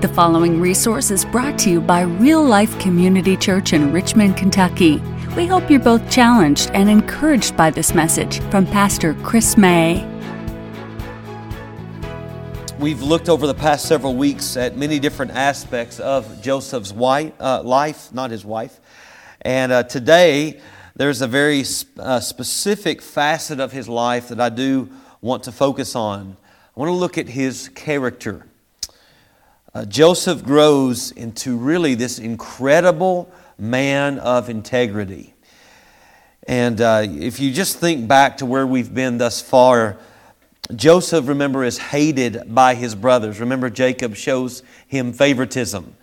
The following resource is brought to you by Real Life Community Church in Richmond, Kentucky. We hope you're both challenged and encouraged by this message from Pastor Chris May. We've looked over the past several weeks at many different aspects of Joseph's wife, uh, life, not his wife. And uh, today, there's a very uh, specific facet of his life that I do want to focus on. I want to look at his character. Uh, Joseph grows into really this incredible man of integrity. And uh, if you just think back to where we've been thus far, Joseph, remember, is hated by his brothers. Remember, Jacob shows him favoritism.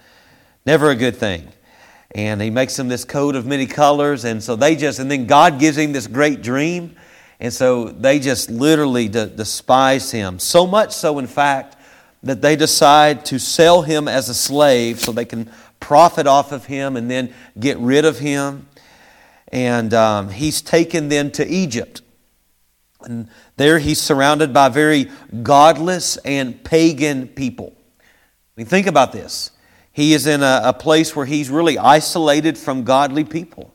Never a good thing. And he makes him this coat of many colors. And so they just, and then God gives him this great dream. And so they just literally despise him. So much so, in fact, that they decide to sell him as a slave so they can profit off of him and then get rid of him. And um, he's taken then to Egypt. And there he's surrounded by very godless and pagan people. I mean, think about this. He is in a, a place where he's really isolated from godly people.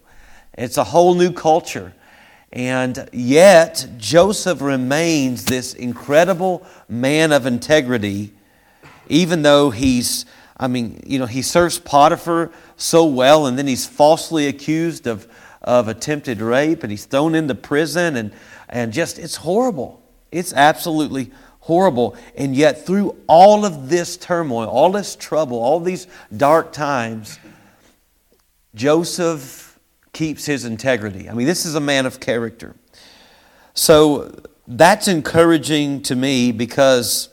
It's a whole new culture. And yet, Joseph remains this incredible man of integrity, even though he's, I mean, you know, he serves Potiphar so well, and then he's falsely accused of, of attempted rape, and he's thrown into prison, and, and just, it's horrible. It's absolutely horrible. And yet, through all of this turmoil, all this trouble, all these dark times, Joseph keeps his integrity. I mean, this is a man of character. So that's encouraging to me because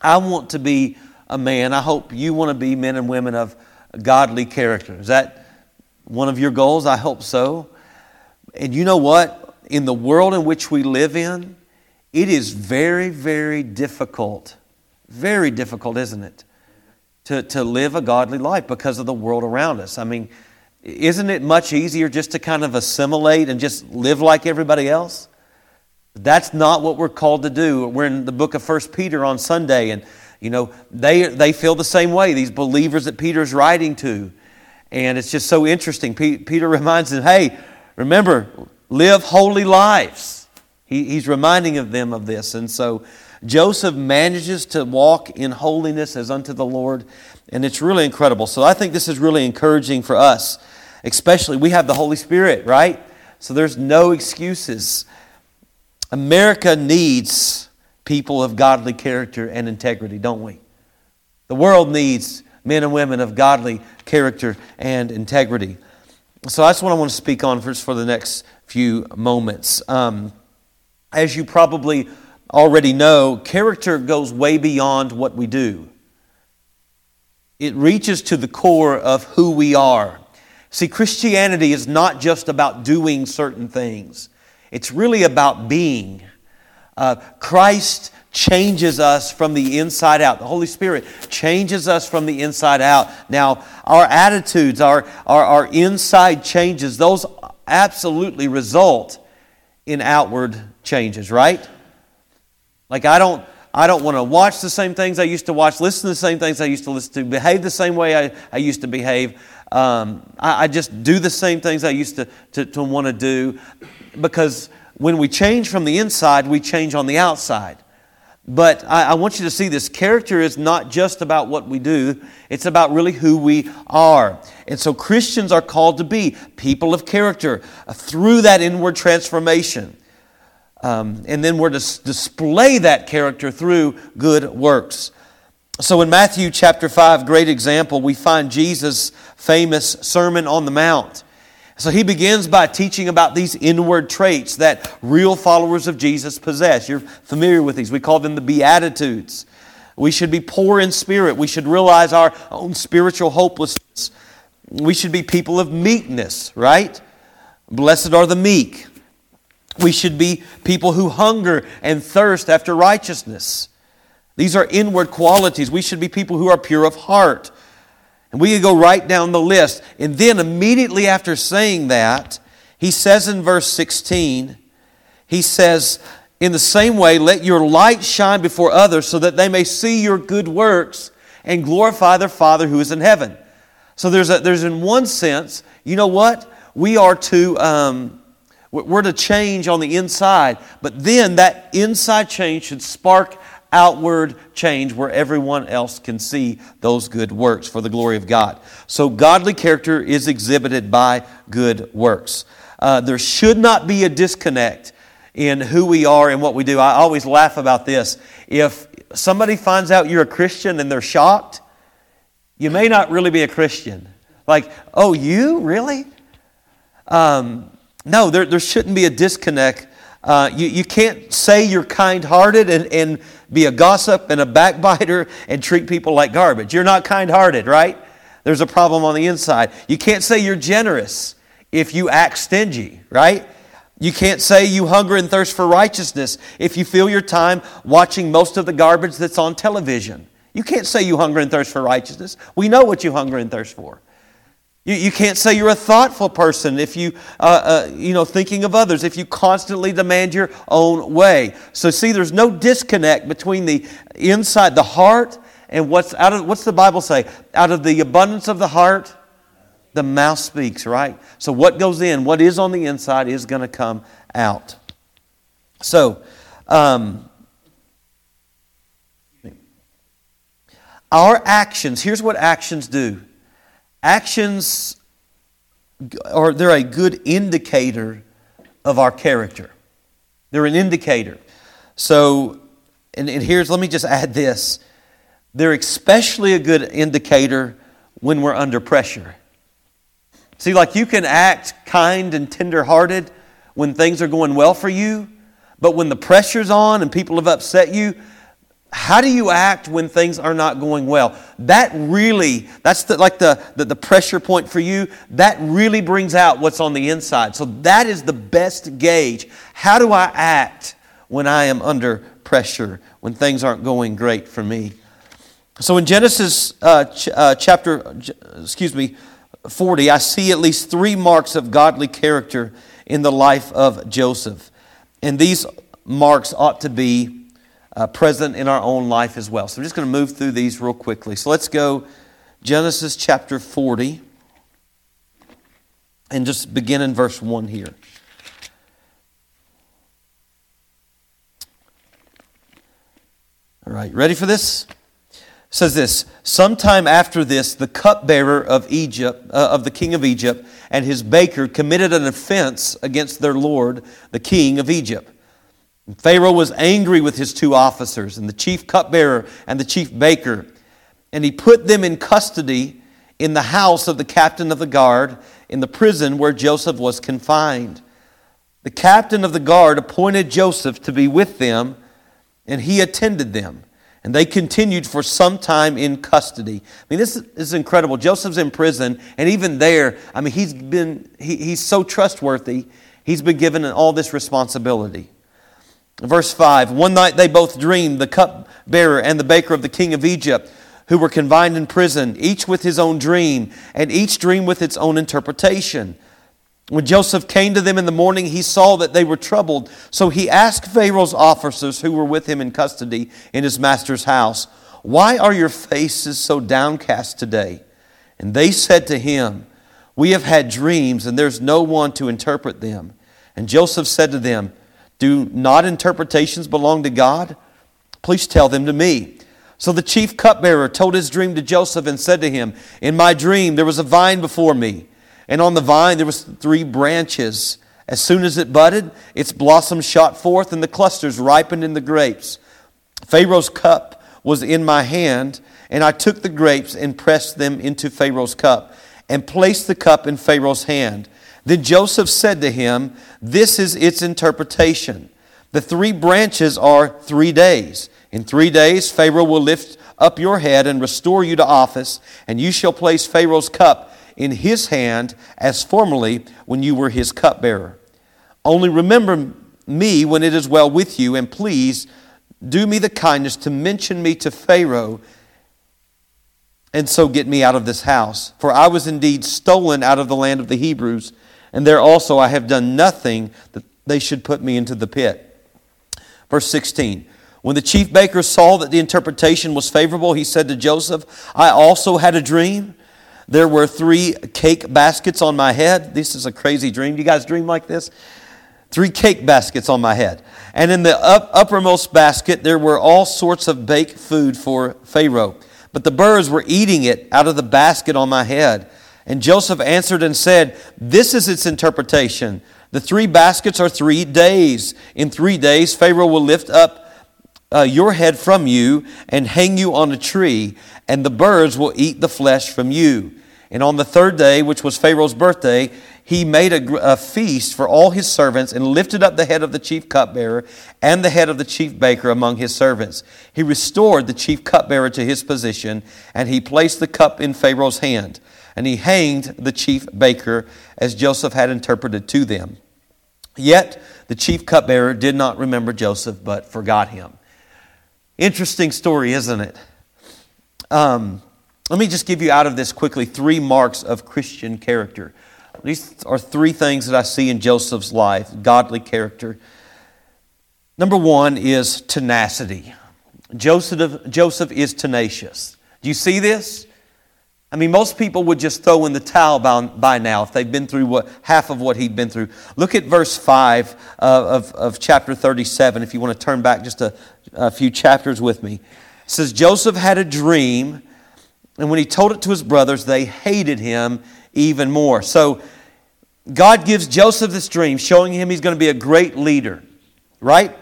I want to be a man. I hope you want to be men and women of godly character. Is that one of your goals? I hope so. And you know what? In the world in which we live in, it is very, very difficult. Very difficult, isn't it? To, to live a godly life because of the world around us. I mean, isn't it much easier just to kind of assimilate and just live like everybody else? That's not what we're called to do. We're in the book of First Peter on Sunday, and you know they they feel the same way. These believers that Peter's writing to, and it's just so interesting. Peter reminds them, "Hey, remember, live holy lives." He, he's reminding of them of this, and so Joseph manages to walk in holiness as unto the Lord, and it's really incredible. So I think this is really encouraging for us especially we have the Holy Spirit, right? So there's no excuses. America needs people of godly character and integrity, don't we? The world needs men and women of godly character and integrity. So that's what I want to speak on first for the next few moments. Um, as you probably already know, character goes way beyond what we do. It reaches to the core of who we are. See, Christianity is not just about doing certain things, it's really about being. Uh, Christ changes us from the inside out. The Holy Spirit changes us from the inside out. Now, our attitudes, our, our, our inside changes, those absolutely result in outward changes, right? Like, I don't. I don't want to watch the same things I used to watch, listen to the same things I used to listen to, behave the same way I, I used to behave. Um, I, I, just do the same things I used to, to, to want to do because when we change from the inside, we change on the outside. But I, I, want you to see this character is not just about what we do, it's about really who we are. And so Christians are called to be people of character through that inward transformation. Um, and then we're to display that character through good works. So in Matthew chapter 5, great example, we find Jesus' famous Sermon on the Mount. So he begins by teaching about these inward traits that real followers of Jesus possess. You're familiar with these. We call them the Beatitudes. We should be poor in spirit. We should realize our own spiritual hopelessness. We should be people of meekness, right? Blessed are the meek. We should be people who hunger and thirst after righteousness. These are inward qualities. We should be people who are pure of heart. And we could go right down the list. And then immediately after saying that, he says in verse 16, he says, In the same way, let your light shine before others so that they may see your good works and glorify their Father who is in heaven. So there's, a, there's in one sense, you know what? We are to, um, we're to change on the inside, but then that inside change should spark outward change where everyone else can see those good works for the glory of God. So godly character is exhibited by good works. Uh, there should not be a disconnect in who we are and what we do. I always laugh about this. If somebody finds out you're a Christian and they're shocked, you may not really be a Christian. Like, oh, you? Really? Um, no, there, there shouldn't be a disconnect. Uh, you, you can't say you're kind hearted and, and be a gossip and a backbiter and treat people like garbage. You're not kind hearted, right? There's a problem on the inside. You can't say you're generous if you act stingy, right? You can't say you hunger and thirst for righteousness if you fill your time watching most of the garbage that's on television. You can't say you hunger and thirst for righteousness. We know what you hunger and thirst for. You, you can't say you're a thoughtful person if you, uh, uh, you know, thinking of others, if you constantly demand your own way. So see, there's no disconnect between the inside, the heart, and what's out of, what's the Bible say? Out of the abundance of the heart, the mouth speaks, right? So what goes in, what is on the inside is going to come out. So, um, our actions, here's what actions do actions are they're a good indicator of our character. They're an indicator. So, and, and here's, let me just add this. They're especially a good indicator when we're under pressure. See, like you can act kind and tender-hearted when things are going well for you, but when the pressure's on and people have upset you, how do you act when things are not going well? That really, that's the, like the, the, the, pressure point for you. That really brings out what's on the inside. So that is the best gauge. How do I act when I am under pressure, when things aren't going great for me? So in Genesis uh, ch- uh, chapter, excuse me, 40, I see at least three marks of godly character in the life of Joseph. And these marks ought to be uh, present in our own life as well. So I'm just going to move through these real quickly. So let's go Genesis chapter 40 and just begin in verse 1 here. All right, ready for this? says this sometime after this the cupbearer of egypt uh, of the king of egypt and his baker committed an offense against their lord the king of egypt pharaoh was angry with his two officers and the chief cupbearer and the chief baker and he put them in custody in the house of the captain of the guard in the prison where joseph was confined the captain of the guard appointed joseph to be with them and he attended them and they continued for some time in custody. I mean, this is incredible. Joseph's in prison, and even there, I mean, he's been, he, he's so trustworthy. He's been given all this responsibility. Verse 5 One night they both dreamed, the cupbearer and the baker of the king of Egypt, who were confined in prison, each with his own dream, and each dream with its own interpretation. When Joseph came to them in the morning, he saw that they were troubled. So he asked Pharaoh's officers who were with him in custody in his master's house, Why are your faces so downcast today? And they said to him, We have had dreams, and there's no one to interpret them. And Joseph said to them, Do not interpretations belong to God? Please tell them to me. So the chief cupbearer told his dream to Joseph and said to him, In my dream there was a vine before me and on the vine there was three branches. As soon as it budded, its blossoms shot forth, and the clusters ripened in the grapes. Pharaoh's cup was in my hand, and I took the grapes and pressed them into Pharaoh's cup, and placed the cup in Pharaoh's hand. Then Joseph said to him, This is its interpretation. The three branches are three days. In three days, Pharaoh will lift up your head and restore you to office, and you shall place Pharaoh's cup in his hand as formerly when you were his cupbearer. Only remember me when it is well with you, and please do me the kindness to mention me to Pharaoh and so get me out of this house. For I was indeed stolen out of the land of the Hebrews, and there also I have done nothing that they should put me into the pit. Verse 16 When the chief baker saw that the interpretation was favorable, he said to Joseph, I also had a dream. There were three cake baskets on my head. This is a crazy dream. Do you guys dream like this? Three cake baskets on my head. And in the up, uppermost basket, there were all sorts of baked food for Pharaoh. But the birds were eating it out of the basket on my head. And Joseph answered and said, This is its interpretation. The three baskets are three days. In three days, Pharaoh will lift up uh, your head from you and hang you on a tree, and the birds will eat the flesh from you. And on the third day, which was Pharaoh's birthday, he made a, a, feast for all his servants and lifted up the head of the chief cupbearer and the head of the chief baker among his servants. He restored the chief cupbearer to his position, and he placed the cup in Pharaoh's hand. And he hanged the chief baker as Joseph had interpreted to them. Yet the chief cupbearer did not remember Joseph, but forgot him. Interesting story, isn't it? Um, let me just give you out of this quickly three marks of Christian character. These are three things that I see in Joseph's life godly character. Number one is tenacity. Joseph, Joseph is tenacious. Do you see this? I mean, most people would just throw in the towel by, now if they've been through what, half of what he'd been through. Look at verse 5 uh, of, of chapter 37, if you want to turn back just a, a few chapters with me. It says, Joseph had a dream, and when he told it to his brothers, they hated him even more. So God gives Joseph this dream, showing him he's going to be a great leader, right?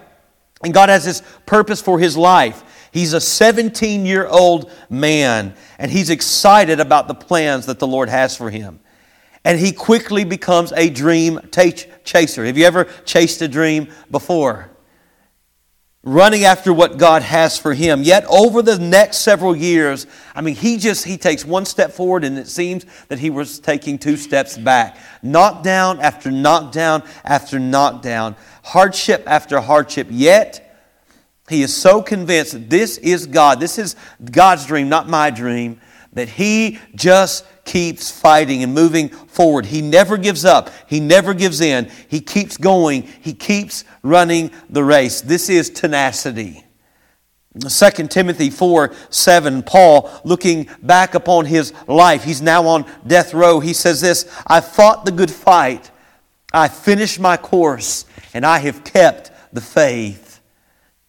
And God has this purpose for his life. He's a 17 year old man, and he's excited about the plans that the Lord has for him. And he quickly becomes a dream chaser. Have you ever chased a dream before? running after what God has for him. Yet over the next several years, I mean, he just he takes one step forward and it seems that he was taking two steps back. Knockdown after knockdown after knockdown, hardship after hardship. Yet he is so convinced that this is God. This is God's dream, not my dream, that he just keeps fighting and moving forward. He never gives up. He never gives in. He keeps going. He keeps running the race. This is tenacity. 2 Timothy 4 7, Paul, looking back upon his life, he's now on death row. He says this I fought the good fight, I finished my course, and I have kept the faith.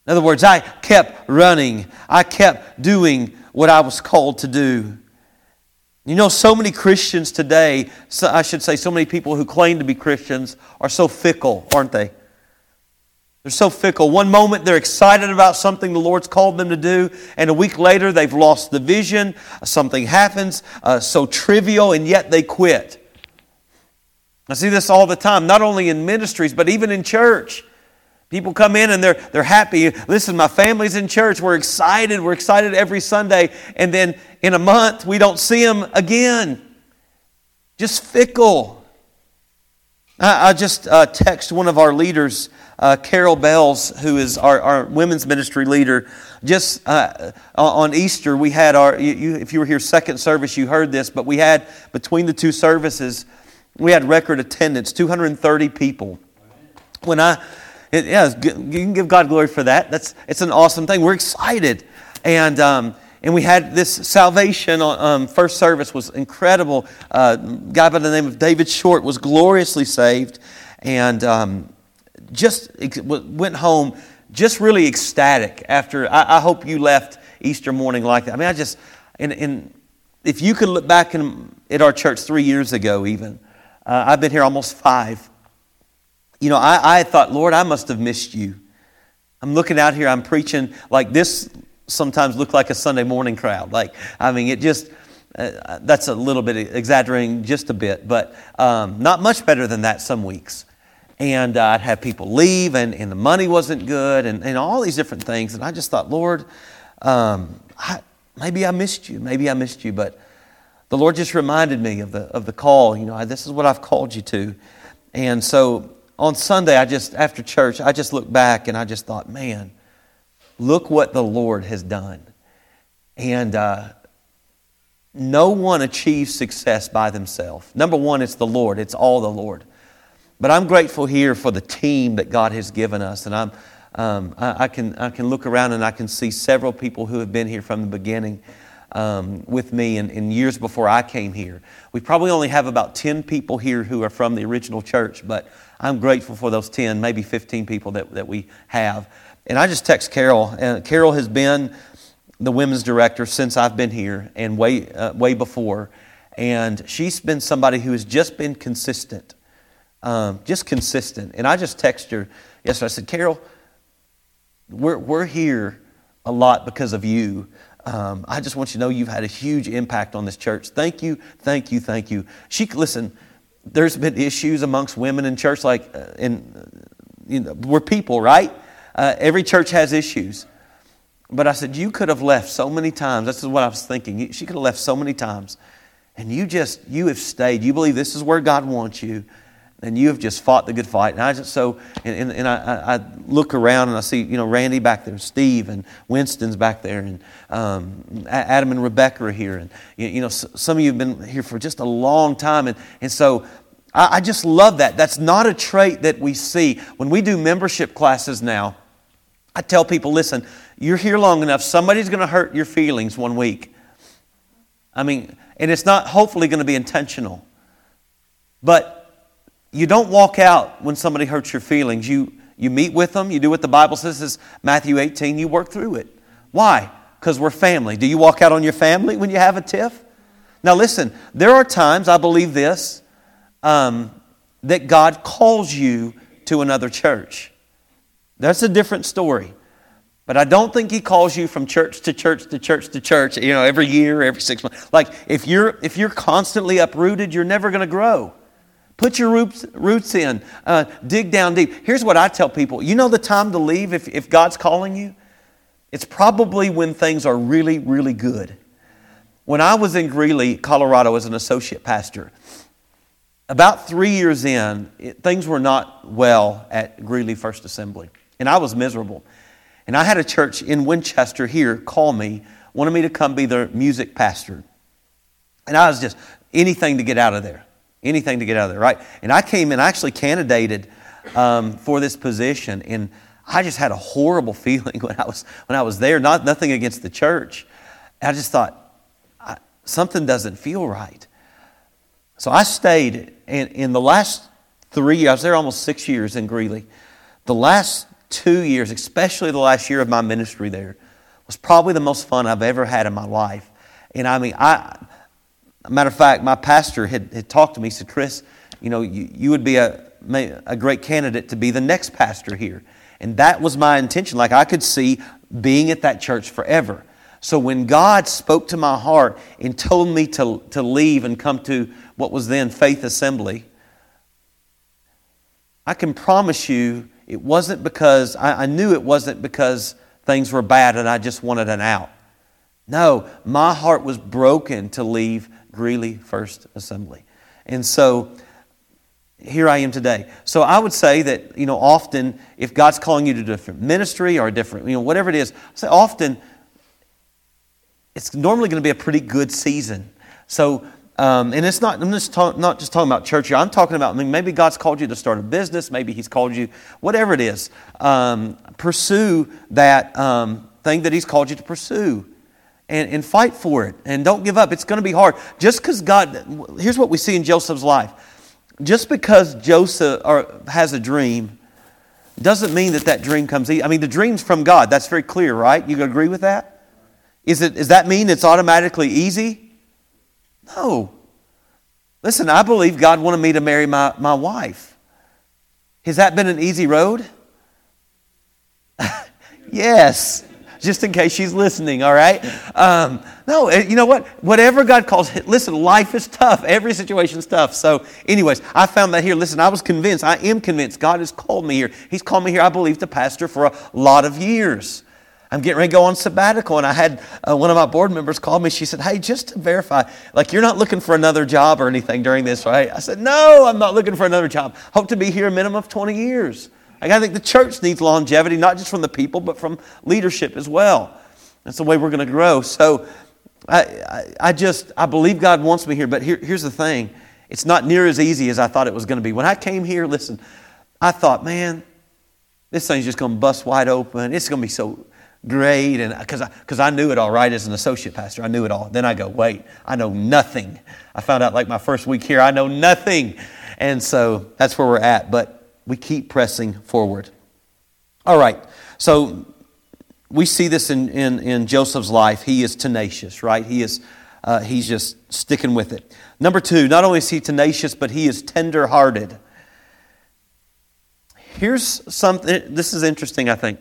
In other words, I kept running, I kept doing what I was called to do. You know, so many Christians today, I should say, so many people who claim to be Christians are so fickle, aren't they? They're so fickle. One moment they're excited about something the Lord's called them to do, and a week later they've lost the vision. Something happens uh, so trivial, and yet they quit. I see this all the time, not only in ministries, but even in church. People come in and they're, they're happy. Listen, my family's in church. We're excited. We're excited every Sunday. And then in a month, we don't see them again. Just fickle. I, I just uh, text one of our leaders, uh, Carol Bells, who is our, our women's ministry leader. Just uh, on Easter, we had our, you, if you were here second service, you heard this, but we had, between the two services, we had record attendance, 230 people. When I, it, yeah, you can give God glory for that. That's it's an awesome thing. We're excited, and um, and we had this salvation. On, um, first service was incredible. Uh, guy by the name of David Short was gloriously saved, and um, just went home just really ecstatic. After I, I, hope you left Easter morning like that. I mean, I just and, and if you could look back in, at our church three years ago, even uh, I've been here almost five you know, I, I thought, Lord, I must have missed you. I'm looking out here, I'm preaching like this sometimes look like a Sunday morning crowd. Like, I mean, it just, uh, that's a little bit exaggerating just a bit, but um, not much better than that some weeks. And uh, I'd have people leave, and, and the money wasn't good, and, and all these different things. And I just thought, Lord, um, I, maybe I missed you. Maybe I missed you. But the Lord just reminded me of the, of the call. You know, this is what I've called you to. And so on Sunday, I just, after church, I just looked back and I just thought, man, look what the Lord has done. And uh, no one achieves success by themselves. Number one, it's the Lord, it's all the Lord. But I'm grateful here for the team that God has given us. And I'm, Um, I, I, can, I can look around and I can see several people who have been here from the beginning um, with me in, in years before I came here. We probably only have about 10 people here who are from the original church, but I'm grateful for those 10, maybe 15 people that, that we have. And I just text Carol. And Carol has been the women's director since I've been here and way, uh, way before. And she's been somebody who has just been consistent, um, just consistent. And I just texted her yesterday. I said, Carol, we're, we're here a lot because of you. Um, I just want you to know you've had a huge impact on this church. Thank you, thank you, thank you. She listen. There's been issues amongst women in church, like uh, in uh, you know, we're people, right? Uh, every church has issues. But I said you could have left so many times. This is what I was thinking. She could have left so many times, and you just you have stayed. You believe this is where God wants you and you have just fought the good fight. And I just so, and, and, I, I, look around and I see, you know, Randy back there, Steve and Winston's back there, and um, Adam and Rebecca are here. And, you know, some of you have been here for just a long time. And, and so I just love that. That's not a trait that we see. When we do membership classes now, I tell people, listen, you're here long enough, somebody's going to hurt your feelings one week. I mean, and it's not hopefully going to be intentional. But you don't walk out when somebody hurts your feelings. You, you meet with them. You do what the Bible says is Matthew 18. You work through it. Why? Because we're family. Do you walk out on your family when you have a tiff? Now, listen, there are times, I believe this, um, that God calls you to another church. That's a different story. But I don't think he calls you from church to church to church to church, you know, every year, every six months. Like if you're if you're constantly uprooted, you're never going to grow. Put your roots, roots in. Uh, dig down deep. Here's what I tell people you know the time to leave if, if God's calling you? It's probably when things are really, really good. When I was in Greeley, Colorado, as an associate pastor, about three years in, it, things were not well at Greeley First Assembly. And I was miserable. And I had a church in Winchester here call me, wanted me to come be their music pastor. And I was just anything to get out of there anything to get out of there, right? And I came in, I actually candidated um, for this position, and I just had a horrible feeling when I was when I was there. Not nothing against the church. I just thought I, something doesn't feel right. So I stayed, and in the last three years, I was there almost six years in Greeley. The last two years, especially the last year of my ministry there, was probably the most fun I've ever had in my life. And I mean, I matter of fact, my pastor had, had talked to me. He said, Chris, you know, you, you would be a, a great candidate to be the next pastor here. And that was my intention. Like I could see being at that church forever. So when God spoke to my heart and told me to, to leave and come to what was then Faith Assembly, I can promise you it wasn't because, I, I knew it wasn't because things were bad and I just wanted an out. No, my heart was broken to leave Greeley First Assembly. And so here I am today. So I would say that, you know, often if God's calling you to a different ministry or a different, you know, whatever it is, say often it's normally going to be a pretty good season. So, um, and it's not, I'm just talk, not just talking about church here. I'm talking about, I mean, maybe God's called you to start a business. Maybe He's called you, whatever it is. Um, pursue that um, thing that He's called you to pursue and, and fight for it and don't give up. It's going to be hard. Just because God, here's what we see in Joseph's life. Just because Joseph or, has a dream doesn't mean that that dream comes easy. I mean, the dream's from God. That's very clear, right? You agree with that? Is it, does that mean it's automatically easy? No. Listen, I believe God wanted me to marry my, my wife. Has that been an easy road? yes just in case she's listening, all right? Um, no, eh, you know what? Whatever God calls listen, life is tough. Every situation's tough. So, anyways, I found that here. Listen, I was convinced, I am convinced God has called me here. He's called me here, I believe, to pastor for a lot of years. I'm getting ready to go on sabbatical, and I had uh, one of my board members call me. She said, Hey, just to verify, like, you're not looking for another job or anything during this, right? I said, No, I'm not looking for another job. Hope to be here a minimum of 20 years. I gotta think the church needs longevity, not just from the people, but from leadership as well. That's the way we're to grow. So I, I, I, just, I believe God wants me here, but here, here's the thing. It's not near as easy as I thought it was to be. When I came here, listen, I thought, man, This thing's just to bust wide open. It's to be so great. And because I, cause I knew it all right as an associate pastor, I knew it all. Then I go, wait, I know nothing. I found out like my first week here, I know nothing. And so that's where we're at. But we keep pressing forward. All right. So we see this in, in, in Joseph's life. He is tenacious, right? He is, uh, he's just sticking with it. Number two, not only is he tenacious, but he is tender hearted. Here's something, this is interesting, I think.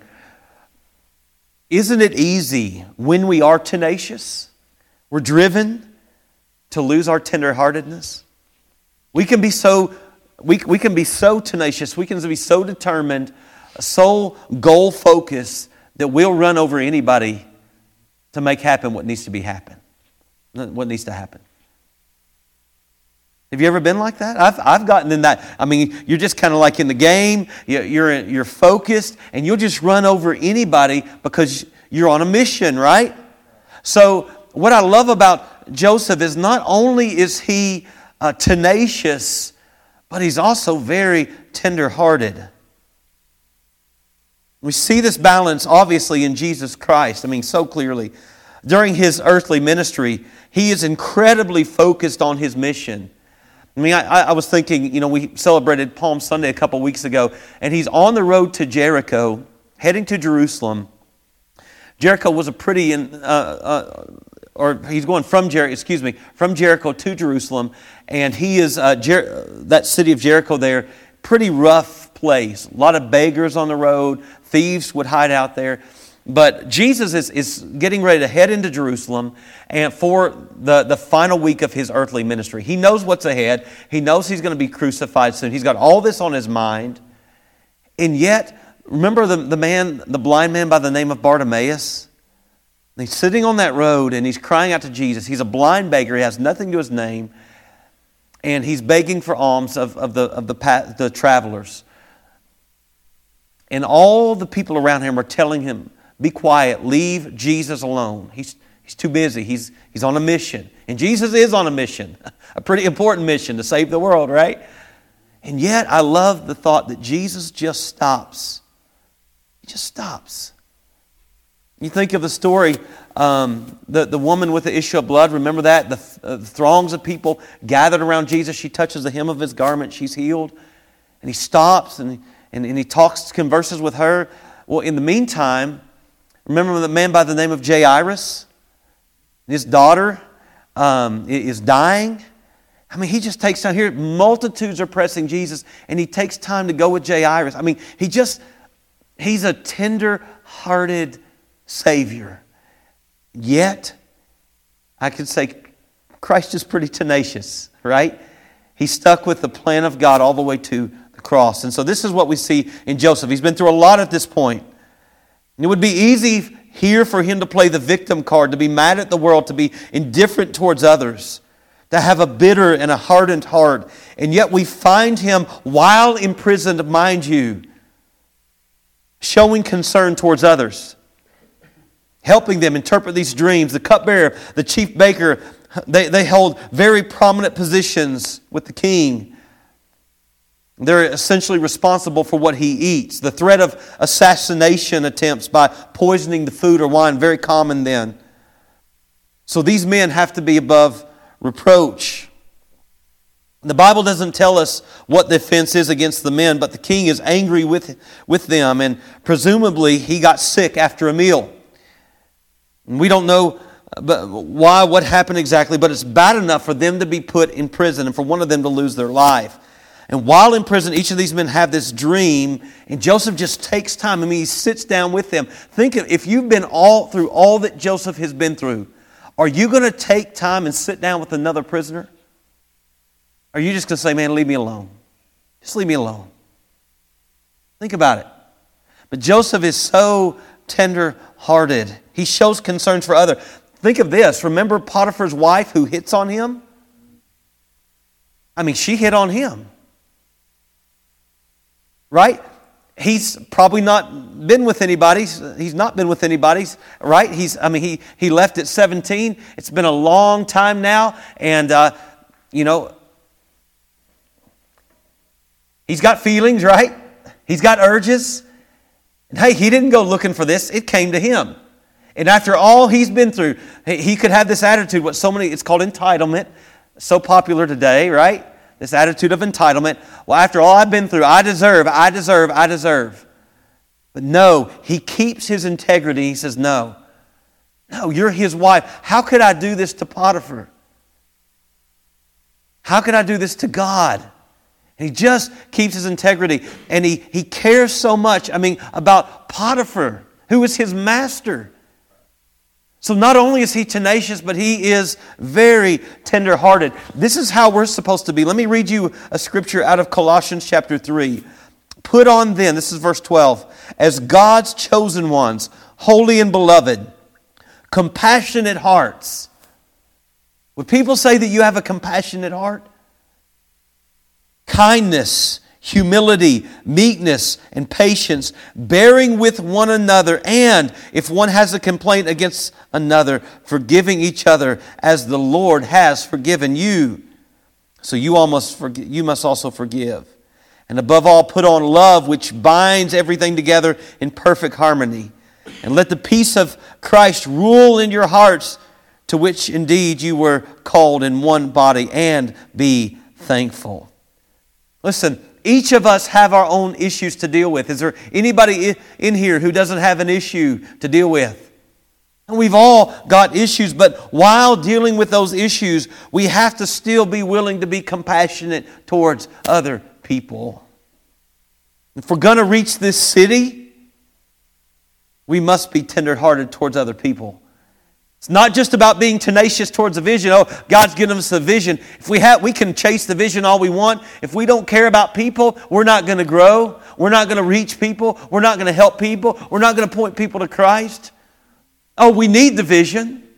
Isn't it easy when we are tenacious? We're driven to lose our tenderheartedness. We can be so we, we can be so tenacious, we can be so determined, so goal focused that we'll run over anybody to make happen what needs to be happen. What needs to happen. Have you ever been like that? I've, I've gotten in that. I mean, you're just kind of like in the game, you're, you're focused, and you'll just run over anybody because you're on a mission, right? So, what I love about Joseph is not only is he uh, tenacious, but he's also very tender-hearted. We see this balance obviously in Jesus Christ. I mean, so clearly. During his earthly ministry, he is incredibly focused on his mission. I mean, I, I, was thinking, you know, we celebrated Palm Sunday a couple weeks ago, and he's on the road to Jericho, heading to Jerusalem. Jericho was a pretty, uh, uh, or he's going from Jericho, excuse me, from Jericho to Jerusalem, and he is, uh, Jer- that city of Jericho there, pretty rough place. A lot of beggars on the road, thieves would hide out there. But Jesus is, is getting ready to head into Jerusalem and for the, the final week of his earthly ministry. He knows what's ahead. He knows he's going to be crucified soon. He's got all this on his mind. And yet, remember the, the man, the blind man by the name of Bartimaeus? He's sitting on that road and he's crying out to Jesus. He's a blind beggar. He has nothing to his name. And he's begging for alms of, of, the, of the, the travelers. And all the people around him are telling him, be quiet. Leave Jesus alone. He's, he's too busy. He's, he's on a mission. And Jesus is on a mission, a pretty important mission to save the world, right? And yet, I love the thought that Jesus just stops. He just stops. You think of the story, um, the, the woman with the issue of blood, remember that? The, uh, throngs of people gathered around Jesus. She touches the hem of his garment, she's healed. And he stops and, and, and he talks, converses with her. Well, in the meantime, Remember the man by the name of Jairus? His daughter um, is dying. I mean, he just takes time here. Multitudes are pressing Jesus, and he takes time to go with Jairus. I mean, he just, he's a tender hearted Savior. Yet, I could say Christ is pretty tenacious, right? He stuck with the plan of God all the way to the cross. And so, this is what we see in Joseph. He's been through a lot at this point. It would be easy here for him to play the victim card, to be mad at the world, to be indifferent towards others, to have a bitter and a hardened heart. And yet we find him while imprisoned, mind you, showing concern towards others, helping them interpret these dreams. The cupbearer, the chief baker, they, they hold very prominent positions with the king. They're essentially responsible for what he eats. The threat of assassination attempts by poisoning the food or wine, very common then. So these men have to be above reproach. The Bible doesn't tell us what the offense is against the men, but the king is angry with, with them, and presumably he got sick after a meal. We don't know uh, why, what happened exactly, but it's bad enough for them to be put in prison and for one of them to lose their life. And while in prison, each of these men have this dream, and Joseph just takes time. I mean, he sits down with them. Think of if you've been all through all that Joseph has been through, are you going to take time and sit down with another prisoner? Are you just going to say, man, leave me alone? Just leave me alone. Think about it. But Joseph is so tender hearted. He shows concerns for others. Think of this. Remember Potiphar's wife who hits on him? I mean, she hit on him right? He's probably not been with anybody. He's not been with anybody, right? He's, I mean, he, he left at 17. It's been a long time now. And, uh, you know, he's got feelings, right? He's got urges. And hey, he didn't go looking for this, it came to him. And after all he's been through, he could have this attitude, what so many, it's called entitlement, so popular today, right? This attitude of entitlement. Well, after all I've been through, I deserve, I deserve, I deserve. But no, he keeps his integrity. He says, No, no, you're his wife. How could I do this to Potiphar? How could I do this to God? And he just keeps his integrity and he, he cares so much, I mean, about Potiphar, who is his master. So not only is he tenacious, but he is very tenderhearted. This is how we're supposed to be. Let me read you a scripture out of Colossians chapter 3. Put on then, this is verse 12, as God's chosen ones, holy and beloved, compassionate hearts. Would people say that you have a compassionate heart? Kindness humility, meekness, and patience, bearing with one another, and if one has a complaint against another, forgiving each other as the Lord has forgiven you. So you, almost forg- you must also forgive. And above all, put on love, which binds everything together in perfect harmony. And let the peace of Christ rule in your hearts, to which indeed you were called in one body, and be thankful. Listen, each of us have our own issues to deal with. Is there anybody in here who doesn't have an issue to deal with? And we've all got issues, but while dealing with those issues, we have to still be willing to be compassionate towards other people. If we're going to reach this city, we must be tenderhearted towards other people. It's not just about being tenacious towards a vision. Oh, God's given us a vision. If we have, we can chase the vision all we want. If we don't care about people, we're not going to grow. We're not going to reach people. We're not going to help people. We're not going to point people to Christ. Oh, we need the vision.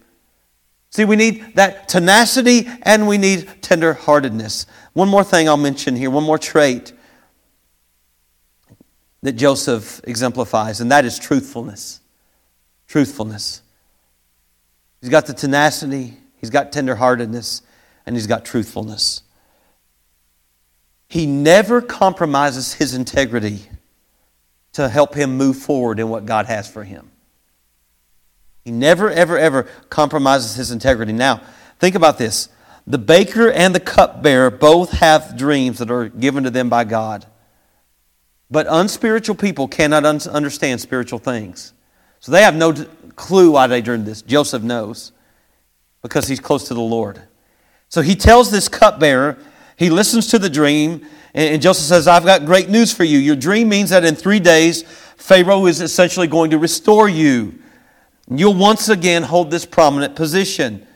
See, we need that tenacity and we need tenderheartedness. One more thing I'll mention here, one more trait that Joseph exemplifies, and that is truthfulness. Truthfulness. He's got the tenacity, he's got tenderheartedness, and he's got truthfulness. He never compromises his integrity to help him move forward in what God has for him. He never, ever, ever compromises his integrity. Now, think about this. The baker and the cupbearer both have dreams that are given to them by God. But unspiritual people cannot un- understand spiritual things. So they have no clue why they dreamed this. Joseph knows because he's close to the Lord. So he tells this cupbearer, he listens to the dream, and Joseph says, I've got great news for you. Your dream means that in three days, Pharaoh is essentially going to restore you. You'll once again hold this prominent position.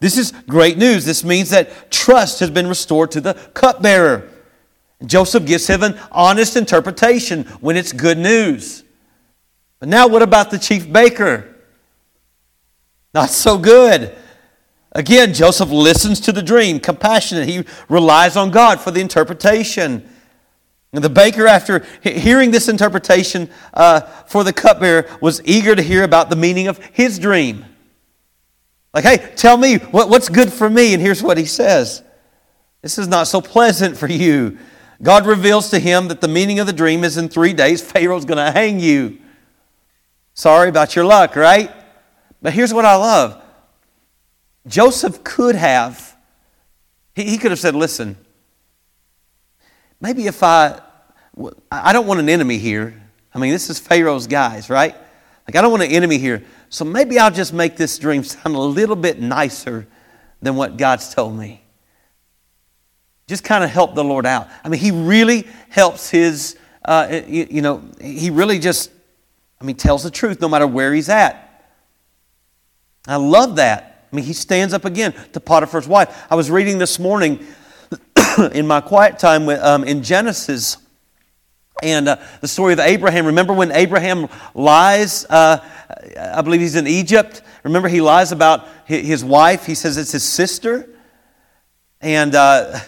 This is great news. This means that trust has been restored to the cupbearer. Joseph gives him an honest interpretation when it's good news. But now, what about the chief baker? Not so good. Again, Joseph listens to the dream, compassionate. He relies on God for the interpretation. And the baker, after hearing this interpretation uh, for the cupbearer, was eager to hear about the meaning of his dream. Like, hey, tell me what, what's good for me. And here's what he says This is not so pleasant for you. God reveals to him that the meaning of the dream is in three days, Pharaoh's going to hang you. Sorry about your luck, right? But here's what I love Joseph could have, he, he could have said, listen, maybe if I, I don't want an enemy here. I mean, this is Pharaoh's guys, right? Like, I don't want an enemy here. So maybe I'll just make this dream sound a little bit nicer than what God's told me. Just kind of help the Lord out. I mean, he really helps his, uh, you, you know, he really just I mean, tells the truth no matter where he's at. I love that. I mean, he stands up again to Potiphar's wife. I was reading this morning in my quiet time um, in Genesis and uh, the story of Abraham. Remember when Abraham lies? Uh, I believe he's in Egypt. Remember, he lies about his wife. He says it's his sister. And uh,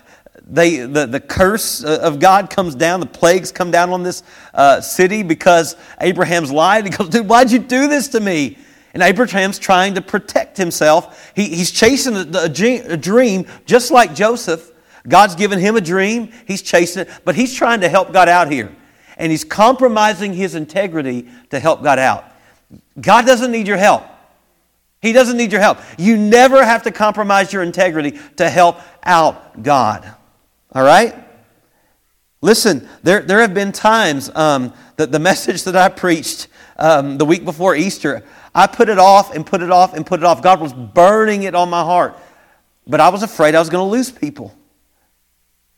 they, the, the curse of God comes down, the plagues come down on this uh, city because Abraham's lied. He goes, Dude, why'd you do this to me? And Abraham's trying to protect himself. He, he's chasing a, a, dream just like Joseph. God's given him a dream, he's chasing it, but he's trying to help God out here. and he's compromising his integrity to help God out. God doesn't need your help. He doesn't need your help. You never have to compromise your integrity to help out God. All right? Listen, there, there have been times um, that the message that I preached um, the week before Easter, I put it off and put it off and put it off. God was burning it on my heart. But I was afraid I was going to lose people.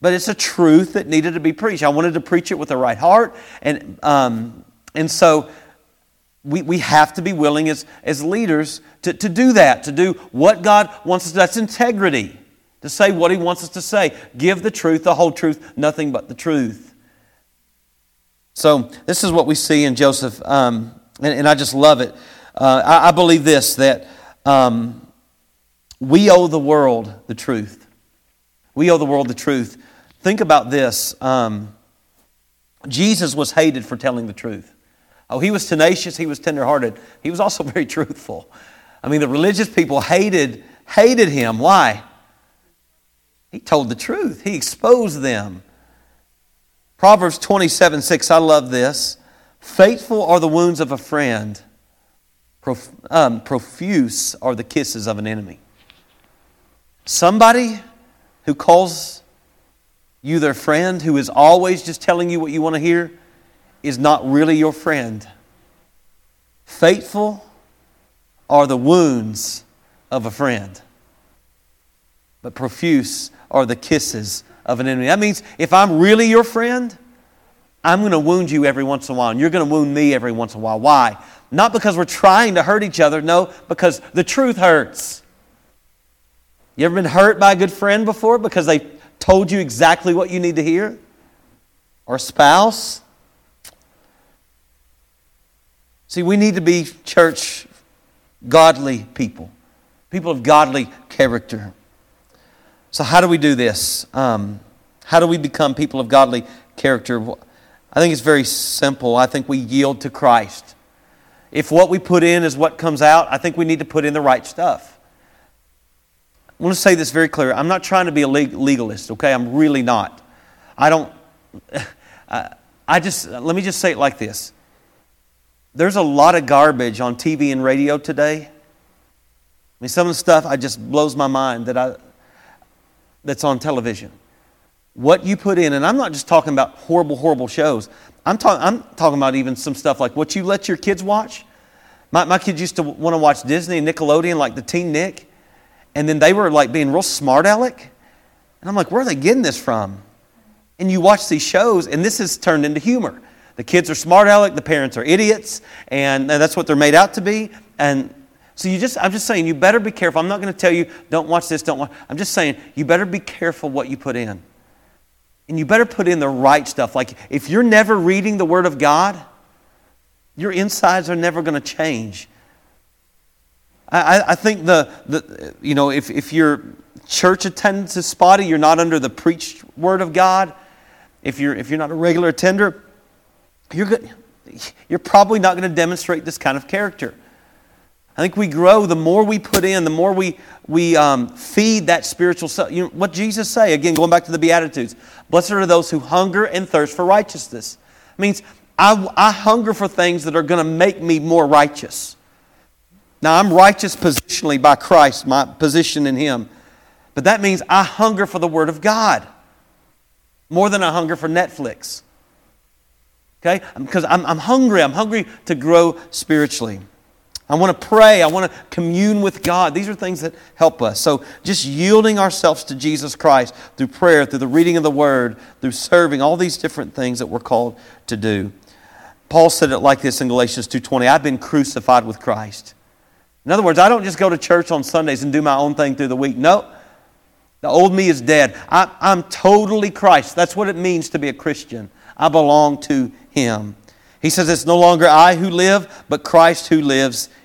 But it's a truth that needed to be preached. I wanted to preach it with the right heart. And, um, and so we, we have to be willing as, as leaders to, to do that, to do what God wants us to. That's integrity, to say what He wants us to say. Give the truth, the whole truth, nothing but the truth. So, this is what we see in Joseph, um, and, and, I just love it. Uh, I, I, believe this that um, we owe the world the truth. We owe the world the truth. Think about this um, Jesus was hated for telling the truth. Oh, he was tenacious, he was tenderhearted. He was also very truthful. I mean, the religious people hated, hated him. Why? He told the truth, he exposed them. Proverbs 27 6, I love this. Faithful are the wounds of a friend, Prof, um, profuse are the kisses of an enemy. Somebody who calls you their friend, who is always just telling you what you want to hear, is not really your friend. Faithful are the wounds of a friend, but profuse are the kisses of an enemy. That means if I'm really your friend, I'm going to wound you every once in a while, and you're going to wound me every once in a while. Why? Not because we're trying to hurt each other, no, because the truth hurts. You ever been hurt by a good friend before because they told you exactly what you need to hear? Or spouse? See, we need to be church godly people, people of godly character. So, how do we do this? Um, how do we become people of godly character? I think it's very simple. I think we yield to Christ. If what we put in is what comes out, I think we need to put in the right stuff. I want to say this very clear. I'm not trying to be a legalist, okay? I'm really not. I don't, I just, let me just say it like this. There's a lot of garbage on TV and radio today. I mean, some of the stuff I just blows my mind that I, that's on television. What you put in, and I'm not just talking about horrible, horrible shows. I'm, talk, I'm talking about even some stuff like what you let your kids watch. My, my kids used to want to watch Disney and Nickelodeon, like the Teen Nick, and then they were like being real smart aleck. And I'm like, where are they getting this from? And you watch these shows, and this has turned into humor. The kids are smart aleck, the parents are idiots, and, and that's what they're made out to be. And so you just, I'm just saying, you better be careful. I'm not going to tell you, don't watch this, don't watch. I'm just saying, you better be careful what you put in. And you better put in the right stuff. Like, if you're never reading the Word of God, your insides are never going to change. I, I think the, the, you know, if, if your church attendance is spotty, you're not under the preached Word of God, if you're, if you're not a regular attender, you're, good, you're probably not going to demonstrate this kind of character. I think we grow the more we put in, the more we, we um, feed that spiritual self. You know, what Jesus say, again, going back to the Beatitudes Blessed are those who hunger and thirst for righteousness. It means I, I hunger for things that are going to make me more righteous. Now, I'm righteous positionally by Christ, my position in Him. But that means I hunger for the Word of God more than I hunger for Netflix. Okay? Because I'm, I'm hungry. I'm hungry to grow spiritually. I want to pray. I want to commune with God. These are things that help us. So, just yielding ourselves to Jesus Christ through prayer, through the reading of the Word, through serving, all these different things that we're called to do. Paul said it like this in Galatians 2:20, I've been crucified with Christ. In other words, I don't just go to church on Sundays and do my own thing through the week. No. The old me is dead. I, I'm totally Christ. That's what it means to be a Christian. I belong to him. He says, It's no longer I who live, but Christ who lives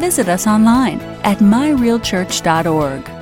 Visit us online at myrealchurch.org.